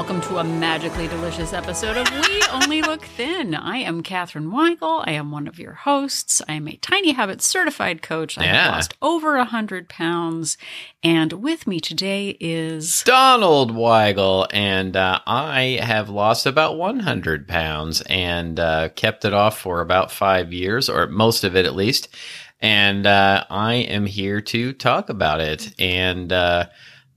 Welcome to a magically delicious episode of We Only Look Thin. I am Katherine Weigel. I am one of your hosts. I am a Tiny Habits certified coach. I Yeah. have lost over a 100 pounds. And with me today is. Donald Weigel, and uh, I have lost about 100 pounds and uh, kept it off for about five years, or most of it at least. And uh, I am here to talk about it. And uh,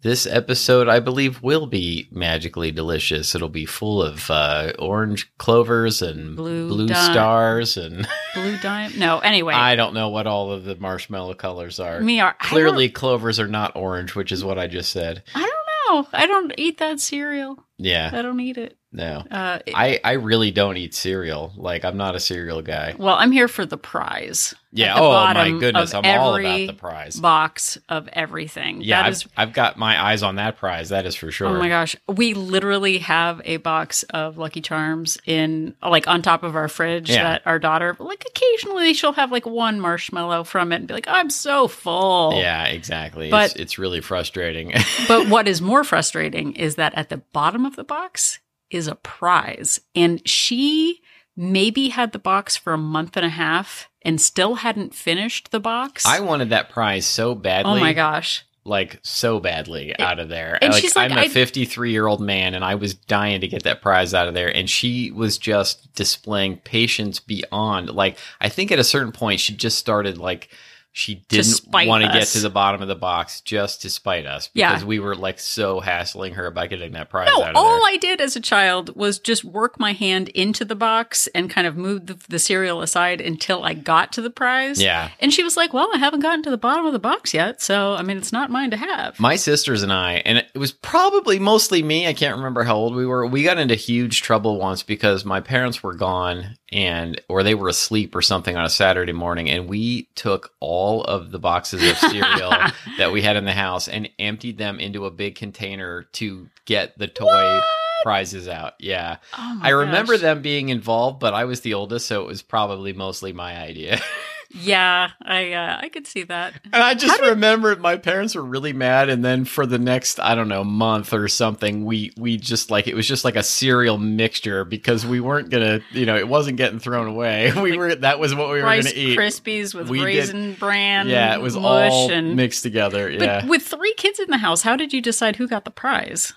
this episode, I believe, will be magically delicious. It'll be full of uh, orange clovers and Blue blue dot- stars, and Blue Dime? No, anyway. I don't know what all of the marshmallow colors are. me are. Clearly, clovers are not orange, which is what I just said. I don't know. I don't eat that cereal. Yeah, I don't eat it. No. Uh, I, I really don't eat cereal. Like I'm not a cereal guy. well, I'm here for the prize. Yeah. The Oh my goodness, I'm all about the prize. Box of everything. Yeah, that I've, is I've got my eyes on that prize. That is for sure. Oh my gosh. We literally have a box of Lucky Charms in like on top of our fridge Yeah. that our daughter like occasionally she'll have like one marshmallow from it and be like, I'm so full. Yeah, exactly. But- it's, it's really frustrating. But what is more frustrating is that at the bottom of the box is a prize. And she maybe had the box for a month and a half and still hadn't finished the box. I wanted that prize so badly. oh my gosh. Like so badly out of there. and like, she's like, I'm a I- 53 year old man, and I was dying to get that prize out of there. And she was just displaying patience beyond. Like I think at a certain point, she just started like she didn't want to get to the bottom of the box just to spite us Yeah. because we were like so hassling her about getting that prize No, out of all there. I did as a child was just work my hand into the box and kind of move the, the cereal aside until I got to the prize. yeah. And she was like, Well, I haven't gotten to the bottom of the box yet. So, I mean, it's not mine to have. My sisters and I, and it was probably mostly me. I can't remember how old we were. We got into huge trouble once because my parents were gone and, or they were asleep or something on a Saturday morning. And we took all of the boxes of cereal that we had in the house and emptied them into a big container to get the toy prizes out. Yeah. Oh I remember gosh. them being involved, but I was the oldest. So it was probably mostly my idea. Yeah, I uh, I could see that. And I just did- remember my parents were really mad, and then for the next I don't know month or something, we we just like it was just like a cereal mixture because we weren't gonna, you know, it wasn't getting thrown away. We Like were that was what we were gonna eat. Krispies with We did- raisin bran. yeah, it was all and. mixed together. but yeah, with three kids in the house, how did you decide who got the prize?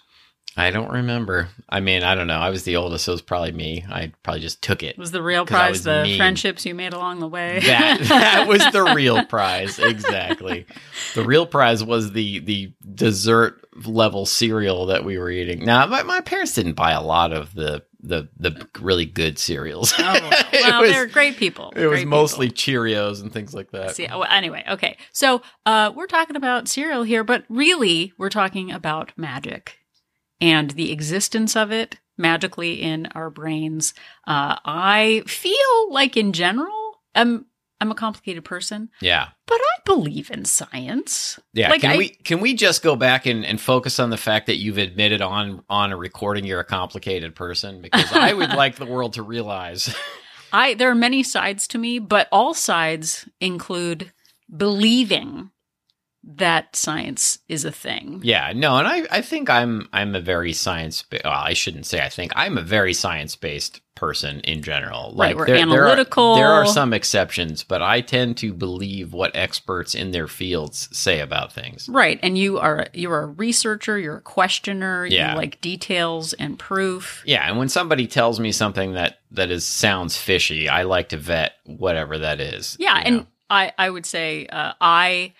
I don't remember. I mean, I don't know. I was the oldest, so it was probably me. I probably just took it. Was the real prize the mean. friendships you made along the way? That that was the real prize, exactly. The real prize was the the dessert level cereal that we were eating. Now, my, my parents didn't buy a lot of the the the really good cereals. Oh, well, was- they're great people. it was mostly people. Cheerios and things like that. See, well, anyway, okay. So uh, we're talking about cereal here, but really, we're talking about magic and the existence of it magically in our brains. Uh, I feel like, in general, I'm I'm a complicated person, Yeah, but I believe in science. yeah. Like, can I- we can we just go back and, and focus on the fact that you've admitted on on a recording you're a complicated person? Because I would like the world to realize. I there are many sides to me, but all sides include believing that science is a thing. Yeah, no, and I, I think I'm I'm a very science. Well, I shouldn't say I think I'm a very science based person in general. Right, we're there, analytical. There are, there are some exceptions, but I tend to believe what experts in their fields say about things. Right, and you are you're a researcher, you're a questioner, Yeah. you like details and proof. Yeah, and when somebody tells me something that that is sounds fishy, I like to vet whatever that is. Yeah, and know? I I would say uh, I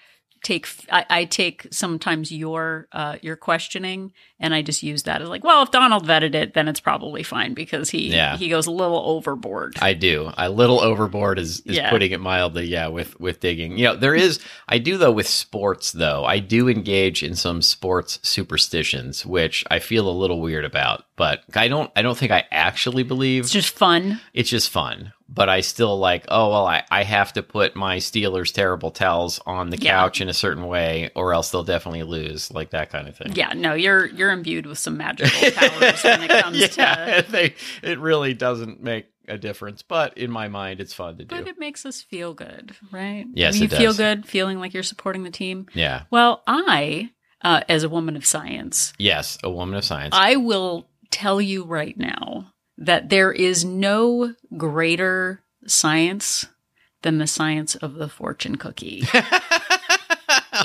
take I, I take sometimes your uh, your questioning and I just use that as like, well, if Donald vetted it, then it's probably fine because he Yeah. he goes a little overboard. I do. A little overboard is, is Yeah. putting it mildly. Yeah, with with digging. You know, there is. I do though with sports though. I do engage in some sports superstitions, which I feel a little weird about. But I don't. I don't think I actually believe. it's just fun. It's just fun. But I still like. Oh well, I I have to put my Steelers terrible towels on the Yeah. couch in a certain way, or else they'll definitely lose. Like that kind of thing. Yeah, no, you're you're imbued with some magical powers when it comes yeah, to they, it really doesn't make a difference. But in my mind, it's fun to do. but it makes us feel good, right? Yes, you it feel does. good feeling like you're supporting the team. yeah. Well, I uh, as a woman of science, Yes, a woman of science. I will tell you right now that there is no greater science than the science of the fortune cookie.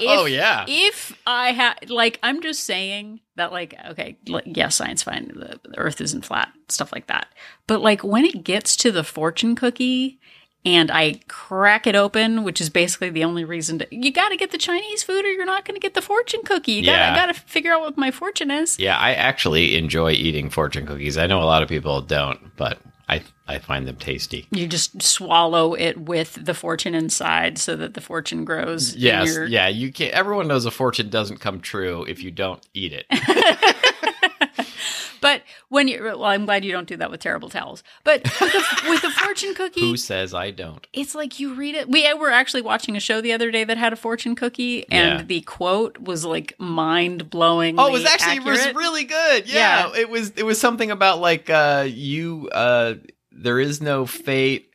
oh yeah. if I had, like, I'm just saying that, like, okay, like, yeah, science fine, the, the Earth isn't flat, stuff like that. But like, when it gets to the fortune cookie, and I crack it open, which is basically the only reason to, you got to get the Chinese food, or you're not going to get the fortune cookie. You Yeah. got to figure out what my fortune is. Yeah, I actually enjoy eating fortune cookies. I know a lot of people don't, but I I find them tasty. You just swallow it with the fortune inside, so that the fortune grows. Yes, your- yeah, you can Everyone knows a fortune doesn't come true if you don't eat it. When you, well, I'm glad you don't do that with terrible towels. But with the, with the fortune cookie, Who says I don't? it's like you read it. We were actually watching a show the other day that had a fortune cookie, and Yeah. the quote was like mind blowing. Oh, it was actually it was really good. Yeah, Yeah. it was it was something about like uh you uh there is no fate.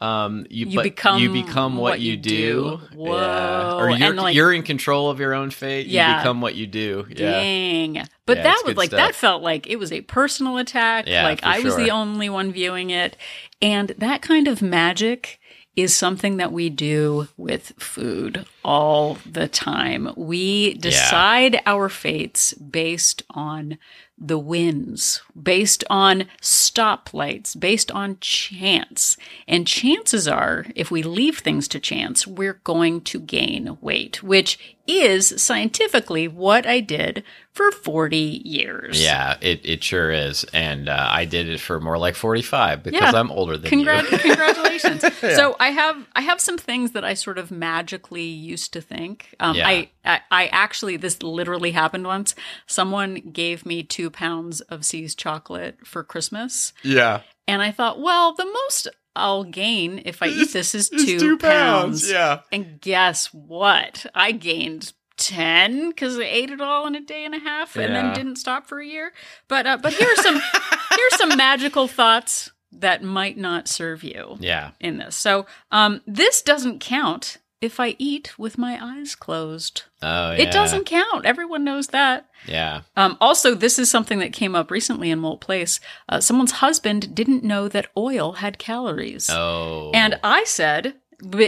Um, you, You become you become what, what you you do. do. Yeah. Whoa. Or you're like- you're in control of your own fate. You become what you do. Yeah. Dang. But Yeah, that was like stuff. that felt like it was a personal attack. Yeah, like I was the only one viewing it. And that kind of magic is something that we do with food all the time. We decide our fates based on the winds, based on stoplights, based on chance. And chances are, if we leave things to chance, we're going to gain weight, which is scientifically what I did for 40 years. Yeah, it, it sure is. And uh, I did it for more like 45 because Yeah. I'm older than Congrat- you. congratulations. So I have I have some things that I sort of magically used to think. Um, Yeah. I, I I actually this literally happened once. Someone gave me two pounds of See's chocolate for Christmas, yeah. and I thought, well, the most I'll gain if I eat this is It's two, pounds. Yeah. And guess what? I gained. 10 because I ate it all in a day and a half and Yeah. then didn't stop for a year. But uh, but here are some here's some magical thoughts that might not serve you Yeah. in this. So, um, this doesn't count if I eat with my eyes closed. Oh, yeah. It doesn't count. Everyone knows that. Yeah. Um, also, this is something that came up recently in Wolt Place. Uh, someone's husband didn't know that oil had calories. Oh. And I said,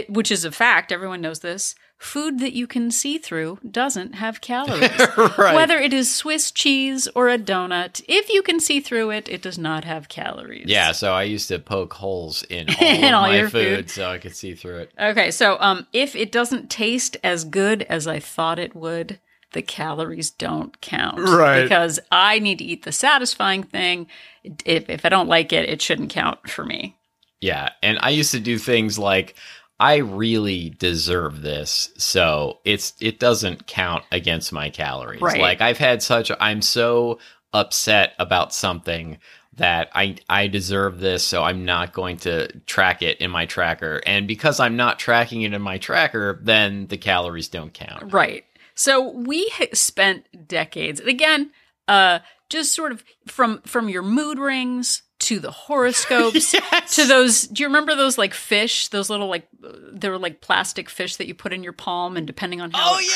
which is a fact, everyone knows this food that you can see through doesn't have calories. right. Whether it is Swiss cheese or a donut, if you can see through it, it does not have calories. Yeah, so I used to poke holes in all In of all my your food, food. so I could see through it. Okay, so um, if it doesn't taste as good as I thought it would, the calories don't count. Right. Because I need to eat the satisfying thing. If, if I don't like it, it shouldn't count for me. Yeah, and I used to do things like I really deserve this, so it's it doesn't count against my calories. Right. Like I've had such I'm so upset about something that I I deserve this, so I'm not going to track it in my tracker. And because I'm not tracking it in my tracker, then the calories don't count. Right. So we ha- spent decades, and again, uh, just sort of from from your mood rings to the horoscopes Yes. to those. Do you remember those like fish? Those little like they were like plastic fish that you put in your palm, and depending on how Oh, it yeah.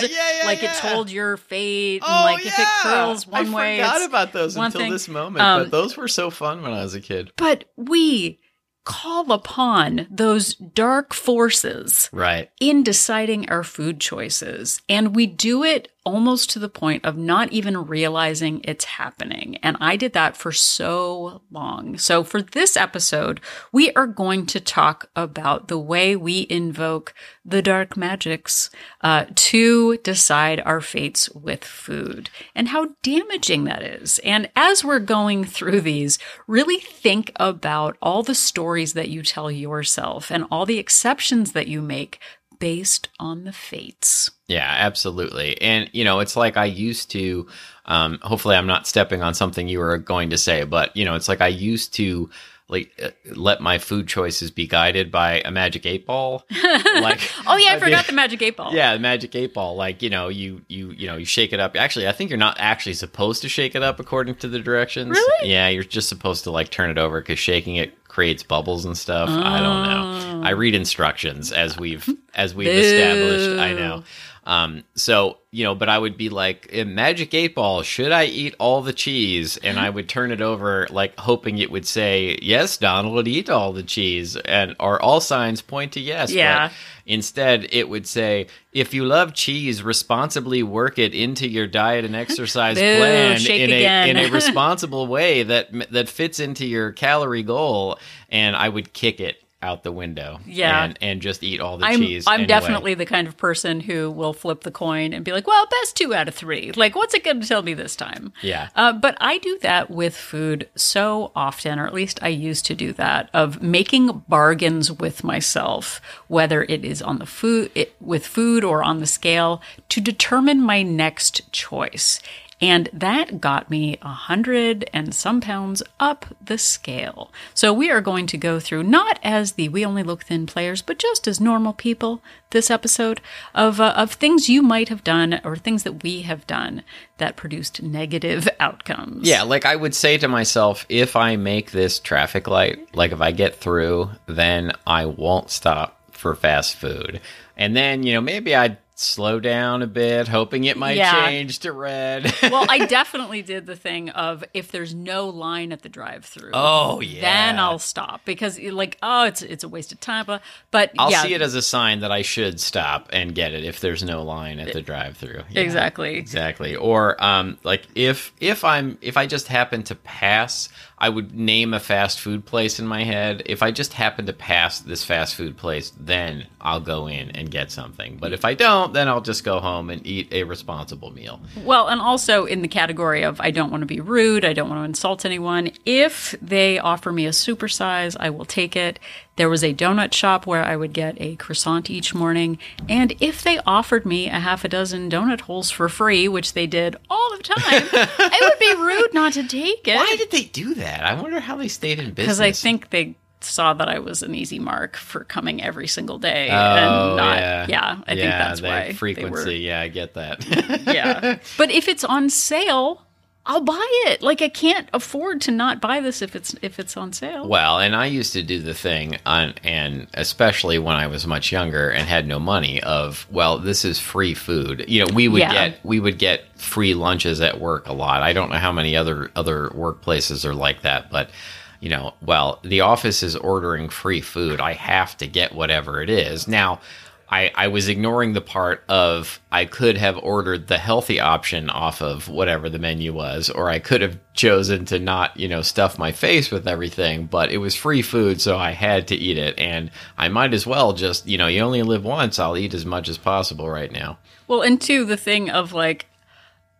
curled, Yeah, yeah, like it told your fate. And Oh, like if it curls one I way, I forgot about those until thing. this moment, Um, but those were so fun when I was a kid. But we call upon those dark forces Right. in deciding our food choices. And we do it almost to the point of not even realizing it's happening. And I did that for so long. So for this episode, we are going to talk about the way we invoke the dark magics uh, to decide our fates with food and how damaging that is. And as we're going through these, really think about all the stories that you tell yourself and all the exceptions that you make based on the fates. Yeah, absolutely. And you know, it's like I used to um hopefully I'm not stepping on something you were going to say, but you know, it's like I used to like uh, let my food choices be guided by a magic 8 ball. like Oh yeah, I, I forgot the magic eight ball. Yeah, the magic 8 ball like, you know, you you you know, you shake it up. Actually, I think you're not actually supposed to shake it up according to the directions. Really? Yeah, you're just supposed to like turn it over cuz shaking it creates bubbles and stuff. I don't know. I read instructions as we've as we've established. I know. Um, so you know, but I would be like, in Magic Eight Ball, should I eat all the cheese? And I would turn it over, like hoping it would say, "Yes, Donald, eat all the cheese," and or all signs point to yes. Yeah. But instead, it would say, "If you love cheese, responsibly work it into your diet and exercise Boo, plan in a in a responsible way that that fits into your calorie goal." And I would kick it out the window, Yeah. and, and just eat all the I'm cheese. I'm anyway. definitely the kind of person who will flip the coin and be like, "Well, best two out of three. Like, what's it going to tell me this time?" Yeah. Uh, but I do that with food so often, or at least I used to do that, of making bargains with myself, whether it is on the food it, with food or on the scale, to determine my next choice. And that got me a hundred and some pounds up the scale. So we are going to go through, not as the We Only Look Thin players, but just as normal people this episode of, uh, of things you might have done or things that we have done that produced negative outcomes. Yeah, like I would say to myself, if I make this traffic light, like if I get through, then I won't stop for fast food. And then, you know, maybe I'd slow down a bit, hoping it might Yeah. change to red. well, I definitely did the thing of if there's no line at the drive-through. Oh, yeah. Then I'll stop because like oh it's it's a waste of time. But, but I'll yeah, see it as a sign that I should stop and get it if there's no line at the drive-through. Yeah, exactly. Exactly. Or um like if if I'm if I just happen to pass, I would name a fast food place in my head. If I just happen to pass this fast food place, then I'll go in and get something. But if I don't, then I'll just go home and eat a responsible meal. Well, and also in the category of I don't want to be rude, I don't want to insult anyone. If they offer me a supersize, I will take it. There was a donut shop where I would get a croissant each morning, and if they offered me a half a dozen donut holes for free, which they did all the time, it would be rude not to take it. Why did they do that? I wonder how they stayed in business. Because I think they saw that I was an easy mark for coming every single day Oh, and not. yeah. Yeah, I think that's why they frequency. were- Yeah, I get that. yeah. But if it's on sale, I'll buy it. Like I can't afford to not buy this if it's if it's on sale. Well, and I used to do the thing, on, and especially when I was much younger and had no money. Of well, this is free food. You know, we would Yeah. get we would get free lunches at work a lot. I don't know how many other other workplaces are like that, but you know, well, the office is ordering free food. I have to get whatever it is now. I, I was ignoring the part of I could have ordered the healthy option off of whatever the menu was, or I could have chosen to not, you know, stuff my face with everything, but it was free food, so I had to eat it. And I might as well just, you know, you only live once, I'll eat as much as possible right now. Well, and two, the thing of like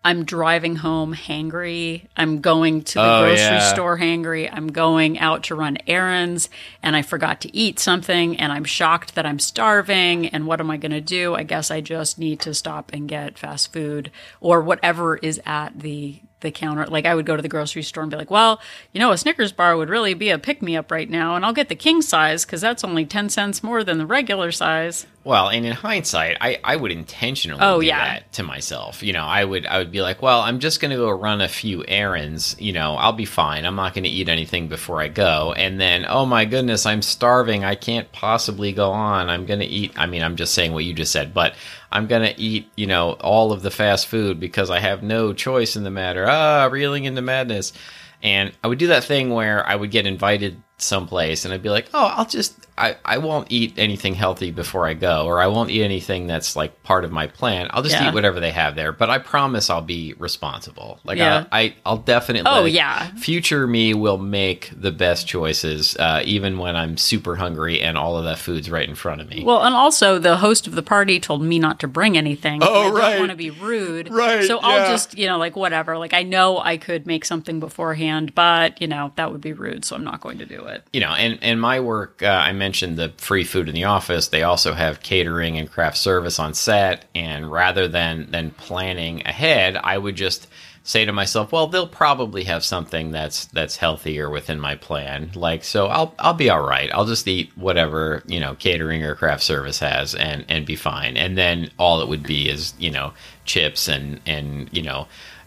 I'm driving home hangry. I'm going to the Oh, grocery yeah. store hangry. I'm going out to run errands and I forgot to eat something and I'm shocked that I'm starving. And what am I going to do? I guess I just need to stop and get fast food or whatever is at the the counter. Like I would go to the grocery store and be like, "Well, you know, a Snickers bar would really be a pick me up right now, and I'll get the king size because that's only ten cents more than the regular size." Well, and in hindsight, I, I would intentionally Oh, do yeah. that to myself. You know, I would I would be like, well, I'm just going to go run a few errands. You know, I'll be fine. I'm not going to eat anything before I go. And then, oh my goodness, I'm starving. I can't possibly go on. I'm going to eat. I mean, I'm just saying what you just said, but I'm going to eat. You know, all of the fast food because I have no choice in the matter. Ah, reeling into madness. And I would do that thing where I would get invited someplace and I'd be like, oh, I'll just, I, I won't eat anything healthy before I go, or I won't eat anything that's like part of my plan. I'll just Yeah. eat whatever they have there, but I promise I'll be responsible. Like, Yeah. I, I, I'll definitely, Oh, yeah. future me will make the best choices, uh, even when I'm super hungry and all of that food's right in front of me. Well, and also the host of the party told me not to bring anything. Oh, I don't right. want to be rude. Right, So I'll yeah. just, you know, like whatever. Like I know I could make something beforehand, but you know that would be rude, so I'm not going to do it. you know, and and my work, uh, I mentioned the free food in the office. They also have catering and craft service on set, and rather than than planning ahead, I would just say to myself, well, they'll probably have something that's that's healthier within my plan. Like, so I'll I'll be all right. I'll just eat whatever you know catering or craft service has, and and be fine. And then all it would be is you know chips and and you know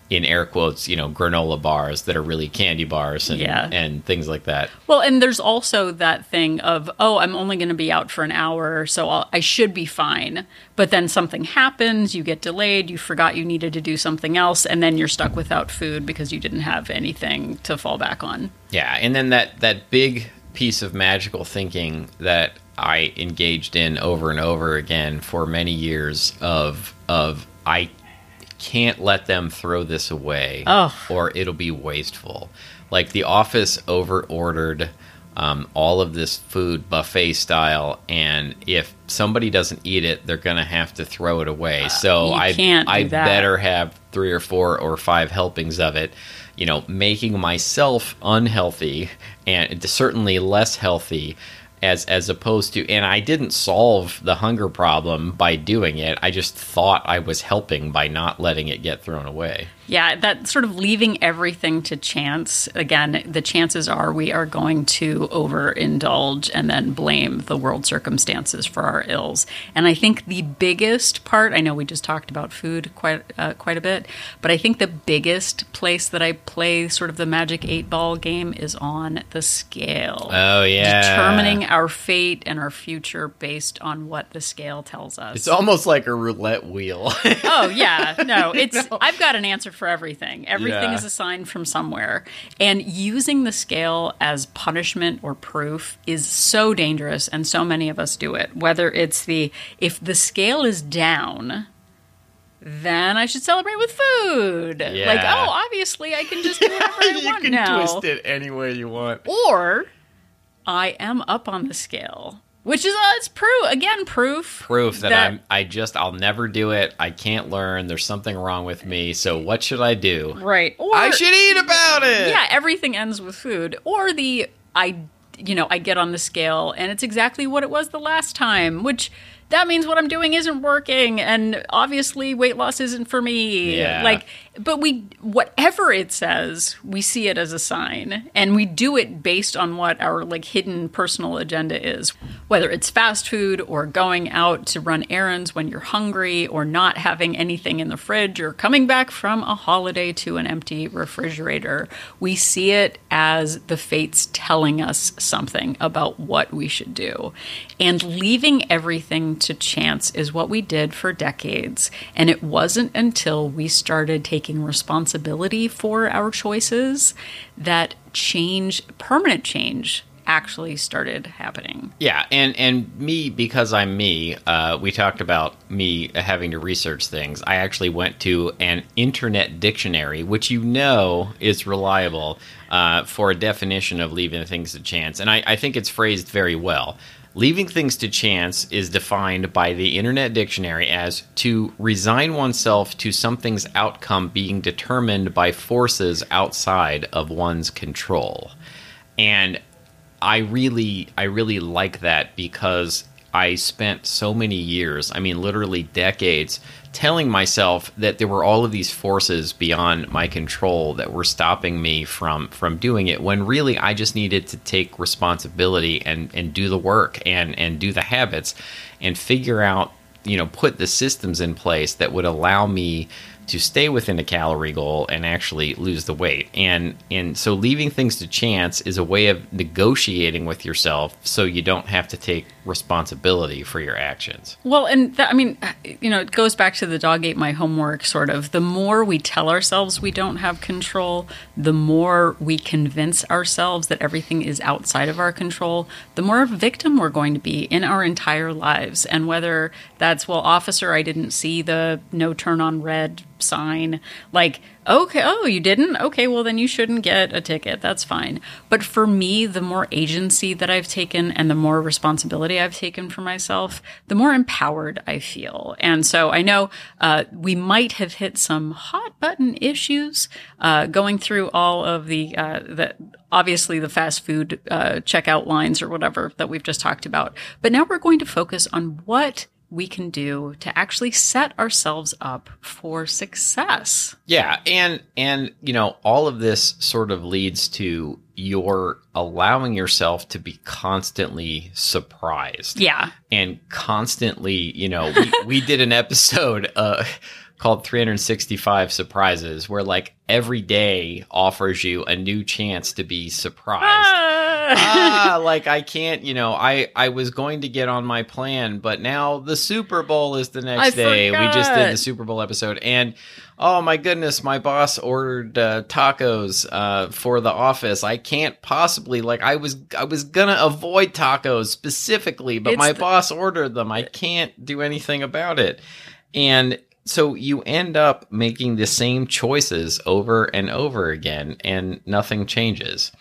in air quotes, you know, granola bars that are really candy bars and Yeah. and things like that. Well, and there's also that thing of, oh, I'm only going to be out for an hour, so I'll, I should be fine. But then something happens, you get delayed, you forgot you needed to do something else, and then you're stuck without food because you didn't have anything to fall back on. Yeah, and then that that big piece of magical thinking that I engaged in over and over again for many years of of I can't let them throw this away Ugh. or it'll be wasteful. Like the office over ordered um, all of this food buffet style, and if somebody doesn't eat it, they're gonna have to throw it away. so Uh, you I can't I that. better have three or four or five helpings of it. You know, making myself unhealthy and certainly less healthy as as opposed to and I didn't solve the hunger problem by doing it. I just thought I was helping by not letting it get thrown away. Yeah, that sort of leaving everything to chance. Again, the chances are we are going to overindulge and then blame the world circumstances for our ills. And I think the biggest part, I know we just talked about food quite uh, quite a bit, but I think the biggest place that I play sort of the magic 8 ball game is on the scale. Oh yeah. Determining our fate and our future based on what the scale tells us. It's almost like a roulette wheel. Oh yeah, no, it's I've got an answer for everything. Everything Yeah. is assigned from somewhere. And using the scale as punishment or proof is so dangerous and so many of us do it. Whether it's the if the scale is down, then I should celebrate with food. Like, oh, obviously I can just do whatever I want now. You can twist it any way you want. Or I am up on the scale. Which is uh, it's proof again proof Proof that, I'm I just I'll never do it. I can't learn. There's something wrong with me. So what should I do? right. Or I should eat about it. yeah, everything ends with food. Or the I you know, I get on the scale and it's exactly what it was the last time, which that means what I'm doing isn't working and obviously weight loss isn't for me. Yeah. Like but we whatever it says, we see it as a sign and we do it based on what our like hidden personal agenda is. Whether it's fast food or going out to run errands when you're hungry or not having anything in the fridge or coming back from a holiday to an empty refrigerator, we see it as the fates telling us something about what we should do. And leaving everything to chance is what we did for decades. And it wasn't until we started taking responsibility for our choices that change, permanent change, actually started happening. Yeah, and and me because I'm me. Uh, we talked about me having to research things. I actually went to an internet dictionary, which you know is reliable uh, for a definition of leaving things to chance, and I, I think it's phrased very well. Leaving things to chance is defined by the Internet Dictionary as to resign oneself to something's outcome being determined by forces outside of one's control. And I really I really like that because I spent so many years, I mean literally decades, telling myself that there were all of these forces beyond my control that were stopping me from from doing it when really I just needed to take responsibility and and do the work and and do the habits and figure out, you know, put the systems in place that would allow me to stay within a calorie goal and actually lose the weight. And and so leaving things to chance is a way of negotiating with yourself so you don't have to take responsibility for your actions. Well, and I mean, you know, it goes back to the dog ate my homework sort of. The more we tell ourselves we don't have control, the more we convince ourselves that everything is outside of our control, the more victim we're going to be in our entire lives. And whether that's, well, officer, I didn't see the no turn on red sign, like, okay, oh, you didn't? Okay, well, then you shouldn't get a ticket. That's fine. But for me, the more agency that I've taken and the more responsibility I've taken for myself, the more empowered I feel. And so I know uh, we might have hit some hot button issues uh, going through all of the, uh, the obviously the fast food uh, checkout lines or whatever that we've just talked about. But now we're going to focus on what we can do to actually set ourselves up for success. Yeah, and and you know, all of this sort of leads to your allowing yourself to be constantly surprised. Yeah. and constantly, you know, we, we did an episode uh, called 365 surprises where like every day offers you a new chance to be surprised ah, like I can't, you know, I I was going to get on my plan, but now the Super Bowl is the next I day. We just did the Super Bowl episode, and oh my goodness, my boss ordered uh, tacos uh, for the office. I can't possibly like I was I was gonna avoid tacos specifically, but It's my the- boss ordered them. I can't do anything about it, and. So you end up making the same choices over and over again, and nothing changes.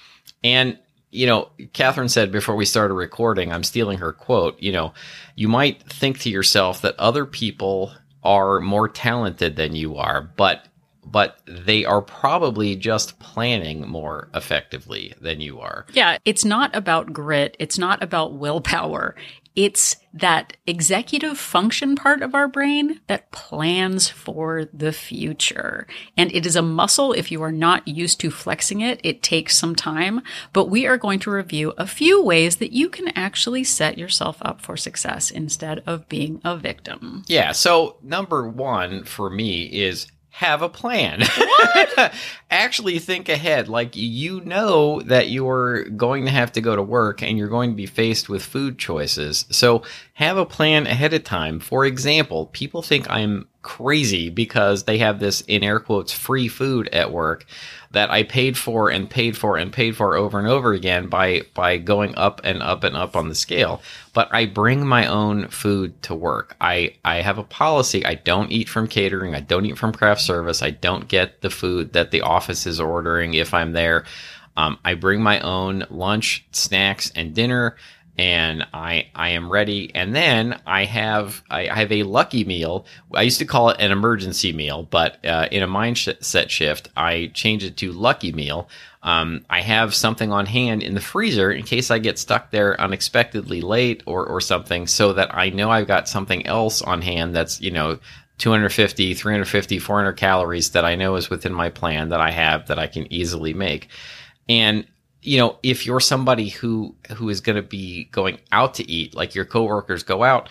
And you know, Catherine said before we started recording, I'm stealing her quote, you know, you might think to yourself that other people are more talented than you are, but but they are probably just planning more effectively than you are. Yeah, it's not about grit. It's not about willpower. It's that executive function part of our brain that plans for the future. And it is a muscle. If you are not used to flexing it, it takes some time. But we are going to review a few ways that you can actually set yourself up for success instead of being a victim. Yeah, so number 1 for me is have a plan. Actually think ahead. Like you know that you're going to have to go to work and you're going to be faced with food choices. So have a plan ahead of time. For example, people think I'm crazy because they have this in air quotes free food at work that I paid for and paid for and paid for over and over again by by going up and up and up on the scale. But I bring my own food to work. I I have a policy. I don't eat from catering. I don't eat from craft service. I don't get the food that the office is ordering if I'm there. Um, I bring my own lunch, snacks, and dinner and I I am ready. And then I have I, I have a lucky meal. I used to call it an emergency meal, but uh, in a mindset shift, I changed it to lucky meal. Um, I have something on hand in the freezer in case I get stuck there unexpectedly late or or something, so that I know I've got something else on hand that's you know 250, 350, 400 calories that I know is within my plan that I have that I can easily make. And you know, if you're somebody who who is going to be going out to eat, like your coworkers go out,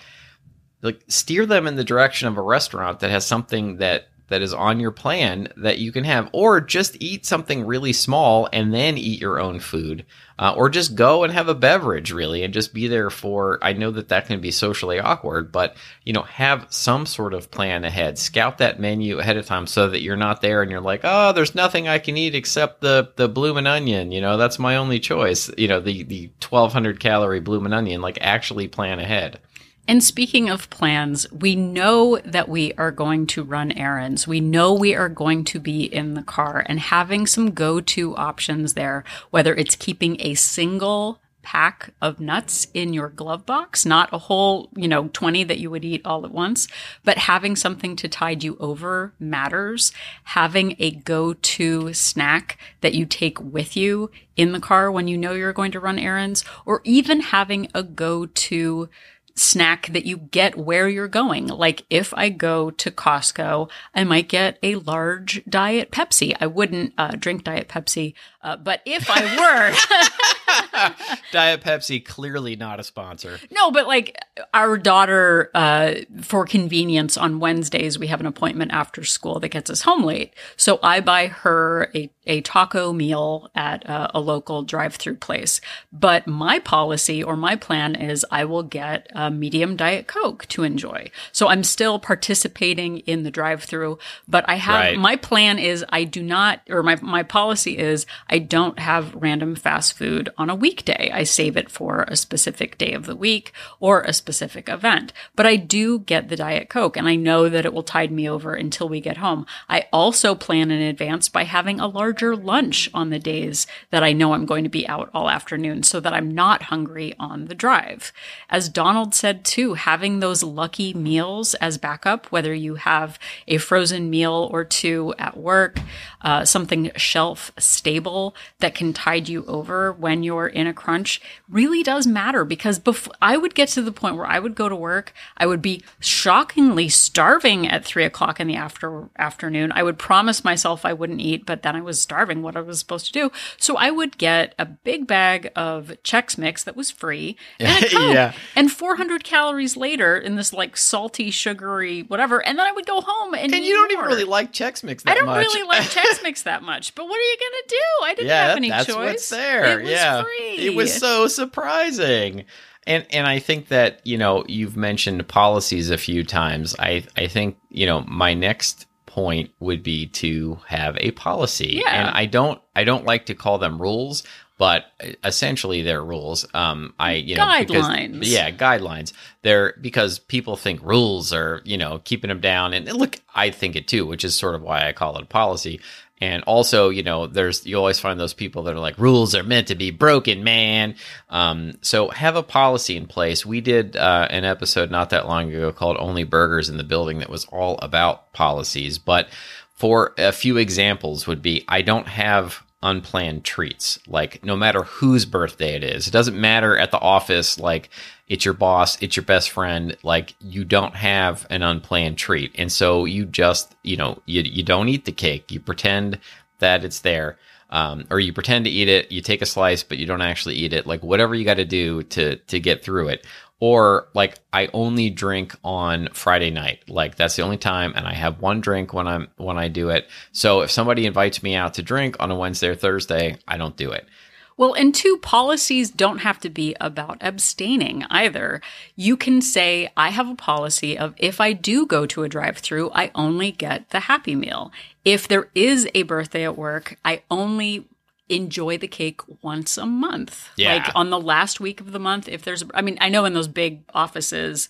like steer them in the direction of a restaurant that has something that that is on your plan that you can have, or just eat something really small and then eat your own food, uh, or just go and have a beverage really and just be there for. I know that that can be socially awkward, but you know, have some sort of plan ahead. Scout that menu ahead of time so that you're not there and you're like, oh, there's nothing I can eat except the the bloomin' onion. You know, that's my only choice. You know, the the 1200 calorie bloomin' onion. Like, actually plan ahead. And speaking of plans, we know that we are going to run errands. We know we are going to be in the car and having some go to options there, whether it's keeping a single pack of nuts in your glove box, not a whole, you know, 20 that you would eat all at once, but having something to tide you over matters. Having a go to snack that you take with you in the car when you know you're going to run errands, or even having a go to snack that you get where you're going. Like if I go to Costco, I might get a large diet Pepsi. I wouldn't uh, drink diet Pepsi, uh, but if I were, Diet Pepsi clearly not a sponsor. no, but like our daughter, uh, for convenience on Wednesdays, we have an appointment after school that gets us home late. So I buy her a, a taco meal at uh, a local drive through place. But my policy or my plan is I will get a medium diet Coke to enjoy. So I'm still participating in the drive through, but I have Right. my plan is I do not, or my, my policy is I don't have random fast food on a weekday. I save it for a specific day of the week or a specific event. But I do get the Diet Coke and I know that it will tide me over until we get home. I also plan in advance by having a larger lunch on the days that I know I'm going to be out all afternoon so that I'm not hungry on the drive. As Donald said too, having those lucky meals as backup, whether you have a frozen meal or two at work, uh, something shelf stable that can tide you over when you're in a crunch really does matter because bef- I would get to the point where I would go to work, I would be shockingly starving at three o'clock in the after afternoon. I would promise myself I wouldn't eat, but then I was starving what I was supposed to do. So I would get a big bag of Chex Mix that was free and. Yeah. And 400 calories later in this like salty, sugary, whatever. And then I would go home and And you don't even really like Chex Mix that much. I don't much. really like Chex Mix that much, but what are you gonna do? I didn't yeah, have any that's choice. what's there. It was yeah, free. it was so surprising. And and I think that you know you've mentioned policies a few times. I I think you know my next point would be to have a policy. Yeah. And I don't I don't like to call them rules, but essentially they're rules. Um, I you know because- Guidelines. yeah, guidelines. They're because people think rules are you know keeping them down, and look, I think it too, which is sort of why I call it a policy. And also, you know, there's you always find those people that are like rules are meant to be broken, man. Um, so have a policy in place. We did uh, an episode not that long ago called "Only Burgers in the Building" that was all about policies. But for a few examples, would be I don't have unplanned treats. Like no matter whose birthday it is, it doesn't matter at the office. Like it's your boss, it's your best friend. Like you don't have an unplanned treat, and so you just you know you you don't eat the cake. You pretend that it's there. Um, or you pretend to eat it, you take a slice, but you don't actually eat it. Like whatever you got to do to to get through it. Or like I only drink on Friday night. Like that's the only time, and I have one drink when I'm when I do it. So if somebody invites me out to drink on a Wednesday or Thursday, I don't do it. Well, and two, policies don't have to be about abstaining either. You can say, I have a policy of if I do go to a drive through, I only get the Happy Meal. If there is a birthday at work, I only enjoy the cake once a month. Yeah. Like on the last week of the month, if there's, I mean, I know in those big offices,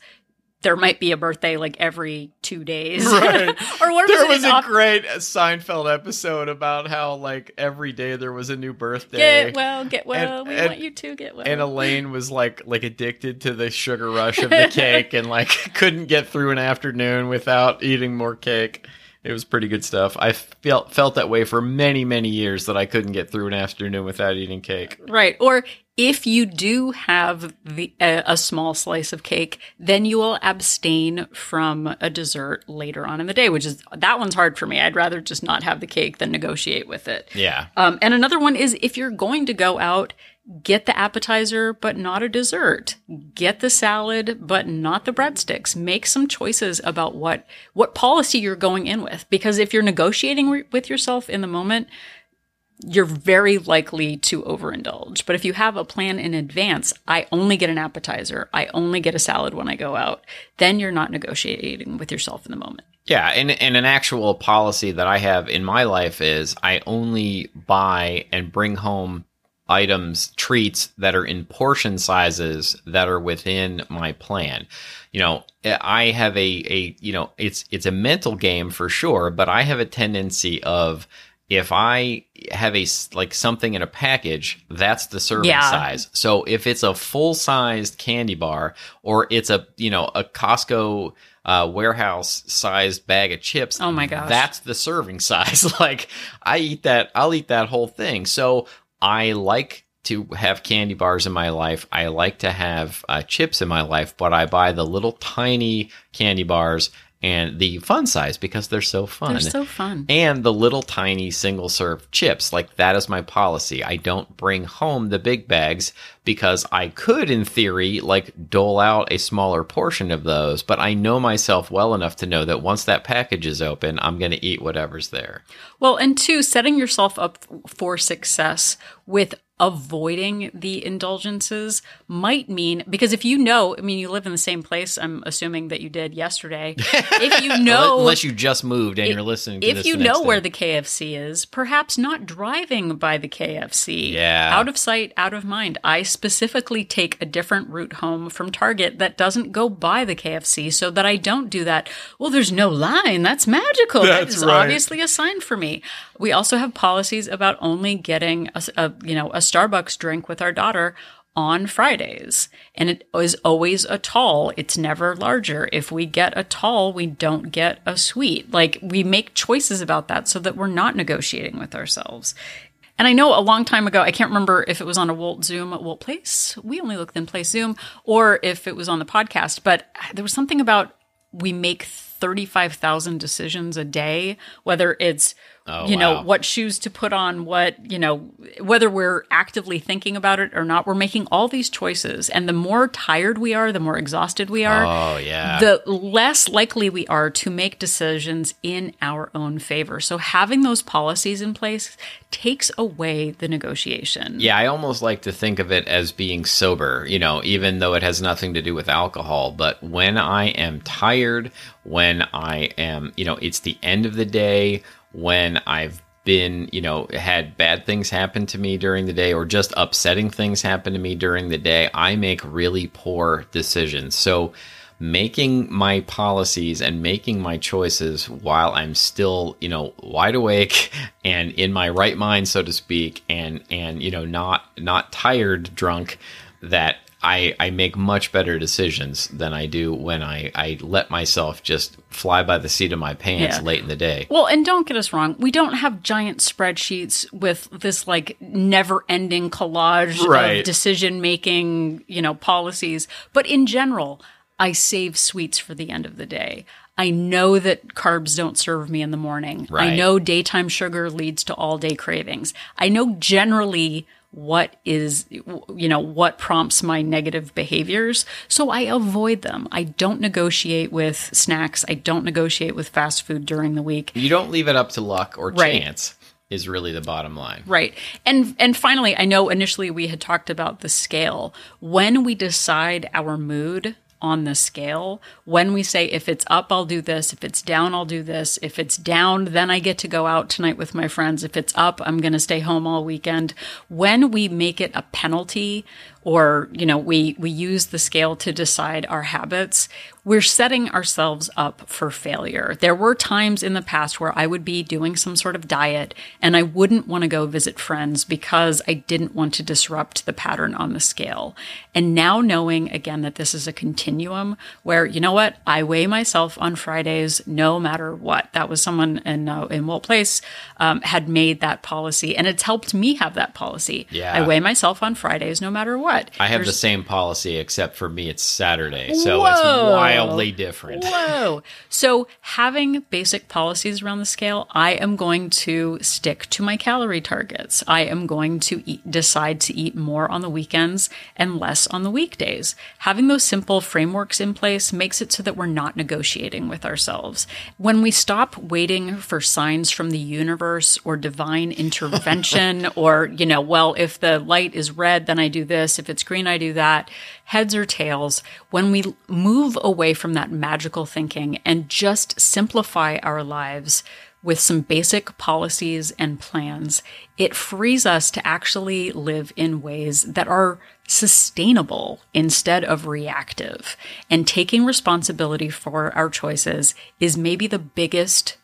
there might be a birthday like every two days. Right. or what There was was a Off- great Seinfeld episode about how like every day there was a new birthday. Get well, get well. And- we and- want you to get well. and Elaine was like like addicted to the sugar rush of the cake and like couldn't get through an afternoon without eating more cake. It was pretty good stuff. I felt felt that way for many many years that I couldn't get through an afternoon without eating cake. Right. Or if you do have the, a, a small slice of cake, then you will abstain from a dessert later on in the day, which is that one's hard for me. I'd rather just not have the cake than negotiate with it. Yeah. Um, and another one is if you're going to go out, get the appetizer, but not a dessert. Get the salad, but not the breadsticks. Make some choices about what, what policy you're going in with. Because if you're negotiating re- with yourself in the moment, you're very likely to overindulge. But if you have a plan in advance, I only get an appetizer, I only get a salad when I go out, then you're not negotiating with yourself in the moment. Yeah, and and an actual policy that I have in my life is I only buy and bring home items, treats that are in portion sizes that are within my plan. You know, I have a a you know, it's it's a mental game for sure, but I have a tendency of if I have a like something in a package, that's the serving Yeah. size. So if it's a full sized candy bar or it's a you know a Costco uh, warehouse sized bag of chips, Oh my gosh. that's the serving size. like I eat that, I'll eat that whole thing. So I like to have candy bars in my life. I like to have uh, chips in my life, but I buy the little tiny candy bars and the fun size because they're so fun They're so fun. and the little tiny single serve chips. Like that is my policy. I don't bring home the big bags because I could, in theory, like dole out a smaller portion of those, but I know myself well enough to know that once that package is open, I'm going to eat whatever's there. Well, and two, setting yourself up for success with avoiding the indulgences might mean because if you know, I mean, you live in the same place. I'm assuming that you did yesterday. If you know, Unless you just moved and you're listening to if this you know where the KFC is, perhaps not driving by the KFC. Yeah. Out of sight, out of mind. I specifically take a different route home from Target that doesn't go by the KFC so that I don't do that. Well, there's no line. That's magical. that That's right. obviously a sign for me. We also have policies about only getting a, a you know, a Starbucks drink with our daughter on Fridays. And it is always a tall. It's never larger. If we get a tall, we don't get a sweet. Like we make choices about that so that we're not negotiating with ourselves. And I know a long time ago, I can't remember if it was on a Wolt Zoom at Wolt Place. We Only Look Thin Place Zoom, or if it was on the podcast, but there was something about we make 35,000 decisions a day, whether it's Oh, you know wow. what shoes to put on what you know whether we're actively thinking about it or not we're making all these choices and the more tired we are the more exhausted we are Oh, yeah. the less likely we are to make decisions in our own favor so having those policies in place takes away the negotiation Yeah, I almost like to think of it as being sober, you know, even though it has nothing to do with alcohol. But when I am tired, when I am, you know, it's the end of the day, when I've been, you know, had bad things happen to me during the day or just upsetting things happen to me during the day, I make really poor decisions. So, making my policies and making my choices while I'm still, you know, wide awake and in my right mind, so to speak, and and you know, not not tired, drunk, that I I make much better decisions than I do when I I let myself just fly by the seat of my pants Yeah. late in the day. Well, and don't get us wrong, we don't have giant spreadsheets with this like never ending collage Right. of decision making, you know, policies. But in general, I save sweets for the end of the day. I know that carbs don't serve me in the morning. I know daytime sugar leads to all day cravings. I know generally what is you know what prompts my negative behaviors so i avoid them i don't negotiate with snacks i don't negotiate with fast food during the week You don't leave it up to luck or Right. chance is really the bottom line. Right. And and finally, I know initially we had talked about the scale. When we decide our mood on the scale, when we say if it's up I'll do this, if it's down I'll do this, if it's down then I get to go out tonight with my friends, if it's up I'm going to stay home all weekend. When we make it a penalty or, you know, we we use the scale to decide our habits, we're setting ourselves up for failure. There were times in the past where I would be doing some sort of diet and I wouldn't want to go visit friends because I didn't want to disrupt the pattern on the scale. And now knowing again that this is a continuum where, you know what, I weigh myself on Fridays no matter what. That was someone in, uh, in Wolt Place um, had made that policy and it's helped me have that policy. Yeah. I weigh myself on Fridays no matter what. I have the same policy except for me it's Saturday. So Whoa. it's wildly different. Whoa. So, having basic policies around the scale, I am going to stick to my calorie targets. I am going to eat, decide to eat more on the weekends and less on the weekdays. Having those simple frameworks in place makes it so that we're not negotiating with ourselves. When we stop waiting for signs from the universe or divine intervention, or, you know, well, if the light is red, then I do this. If it's green, I do that. Heads or tails, when we move away from that magical thinking and just simplify our lives with some basic policies and plans, it frees us to actually live in ways that are sustainable instead of reactive. And taking responsibility for our choices is maybe the biggest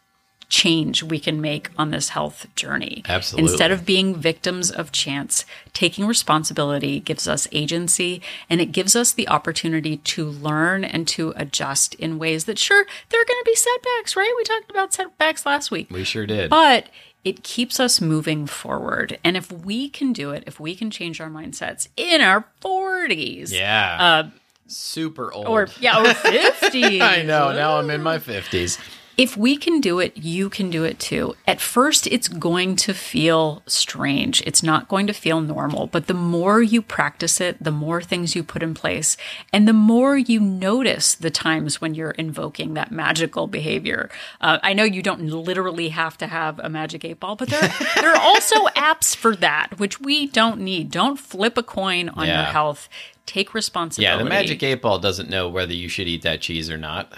change we can make on this health journey. Absolutely. Instead of being victims of chance, taking responsibility gives us agency and it gives us the opportunity to learn and to adjust in ways that, sure, there are going to be setbacks, right? We talked about setbacks last week. We sure did. But it keeps us moving forward. And if we can do it, if we can change our mindsets in our 40s, yeah. Super old. Uh, or yeah, or 50s. I know. Now I'm in my 50s. If we can do it, you can do it too. At first, it's going to feel strange. It's not going to feel normal. But the more you practice it, the more things you put in place, and the more you notice the times when you're invoking that magical behavior. Uh, I know you don't literally have to have a magic eight ball, but there, there are also apps for that, which we don't need. Don't flip a coin on your health. Take responsibility. Yeah, the magic eight ball doesn't know whether you should eat that cheese or not.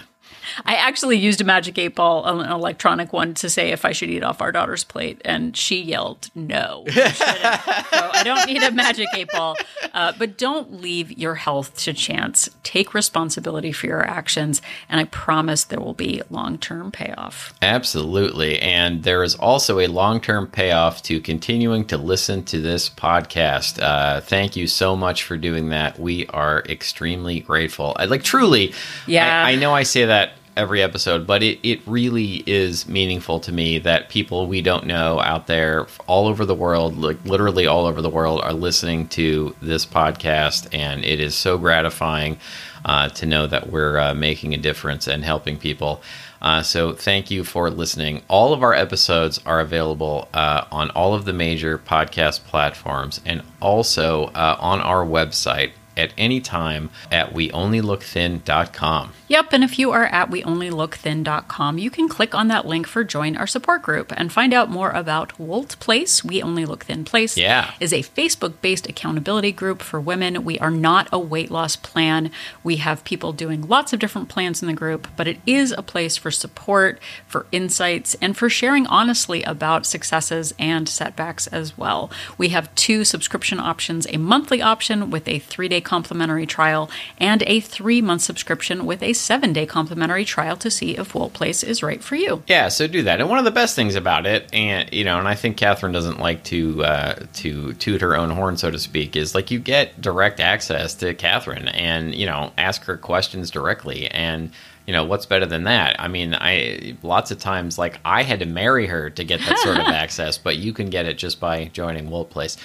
I actually used a magic eight ball, an electronic one, to say if I should eat off our daughter's plate, and she yelled no. so I don't need a magic eight ball, uh, but don't leave your health to chance. Take responsibility for your actions, and I promise there will be long term payoff. Absolutely. And there is also a long term payoff to continuing to listen to this podcast. Uh, thank you so much for doing that. We are extremely grateful. I, like, truly, Yeah. I, I know I say that every episode, but it, it really is meaningful to me that people we don't know out there all over the world, like literally all over the world, are listening to this podcast. And it is so gratifying uh, to know that we're uh, making a difference and helping people. Uh, so thank you for listening. All of our episodes are available uh, on all of the major podcast platforms and also uh, on our website at any time at weonlylookthin.com. Yep, and if you are at weonlylookthin.com, you can click on that link for join our support group and find out more about Wolt Place. We Only Look Thin Place Yeah. is a Facebook-based accountability group for women. We are not a weight loss plan. We have people doing lots of different plans in the group, but it is a place for support, for insights, and for sharing honestly about successes and setbacks as well. We have two subscription options, a monthly option with a 3-day complimentary trial and a 3-month subscription with a 7-day complimentary trial to see if Wolt Place is right for you. Yeah, so do that. And one of the best things about it, and you know, and I think Catherine doesn't like to uh, to toot her own horn, so to speak, is like you get direct access to Catherine, and you know, ask her questions directly, and you know, what's better than that? I mean, I lots of times like I had to marry her to get that sort of access, but you can get it just by joining Wolt Place.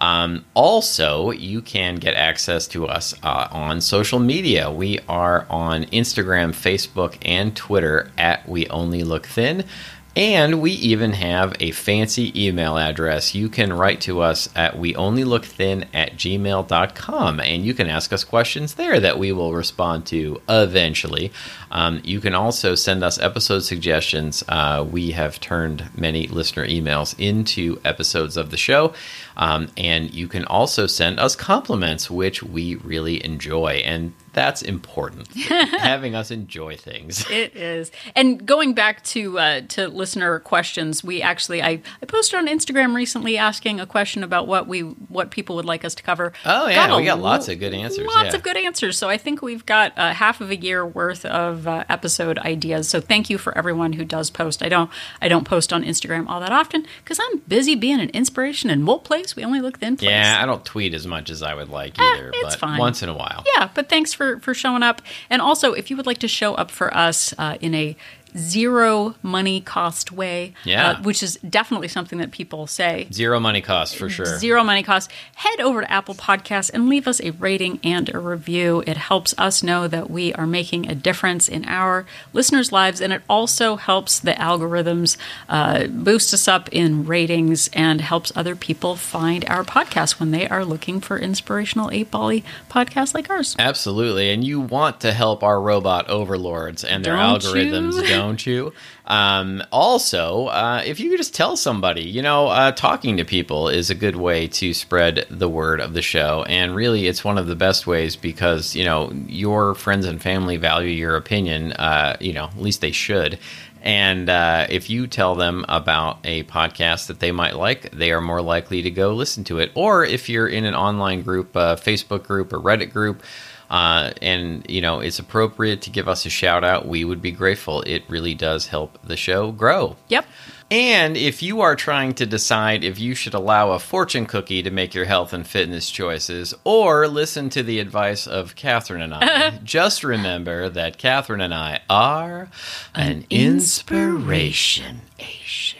Um, also, you can get access to us uh, on social media. We are on Instagram, Facebook, and Twitter at We Only Look Thin. And we even have a fancy email address. You can write to us at weonlylookthin at gmail.com and you can ask us questions there that we will respond to eventually. Um, you can also send us episode suggestions. Uh, we have turned many listener emails into episodes of the show. Um, and you can also send us compliments, which we really enjoy. And that's important, having us enjoy things. It is. And going back to uh, to listener questions, we actually I, I posted on Instagram recently asking a question about what we what people would like us to cover. Oh, yeah, Got we got lo- lots of good answers, Lots yeah. of good answers. So I think we've got uh, half of a year worth of uh, episode ideas. So thank you for everyone who does post. I don't I don't post on Instagram all that often because I'm busy being an inspiration and in Wolt We only look thin place. Yeah, I don't tweet as much as I would like Eh, either, it's but fine. once in a while. Yeah, but thanks for for showing up. And also, if you would like to show up for us uh, in a zero money cost way, Yeah. uh, which is definitely something that people say. Zero money cost for sure. Zero money cost. Head over to Apple Podcasts and leave us a rating and a review. It helps us know that we are making a difference in our listeners' lives, and it also helps the algorithms uh, boost us up in ratings and helps other people find our podcast when they are looking for inspirational eight bally podcasts like ours. Absolutely. And you want to help our robot overlords and their Don't algorithms? Don't you? Um, also, uh, if you could just tell somebody, you know, uh, talking to people is a good way to spread the word of the show. And really, it's one of the best ways because, you know, your friends and family value your opinion. Uh, you know, at least they should. And uh, if you tell them about a podcast that they might like, they are more likely to go listen to it. Or if you're in an online group, uh, Facebook group, or Reddit group, uh, and you know it's appropriate to give us a shout out, we would be grateful. It really does help the show grow. Yep. And if you are trying to decide if you should allow a fortune cookie to make your health and fitness choices, or listen to the advice of Catherine and I, just remember that Catherine and I are an, inspiration. Asian,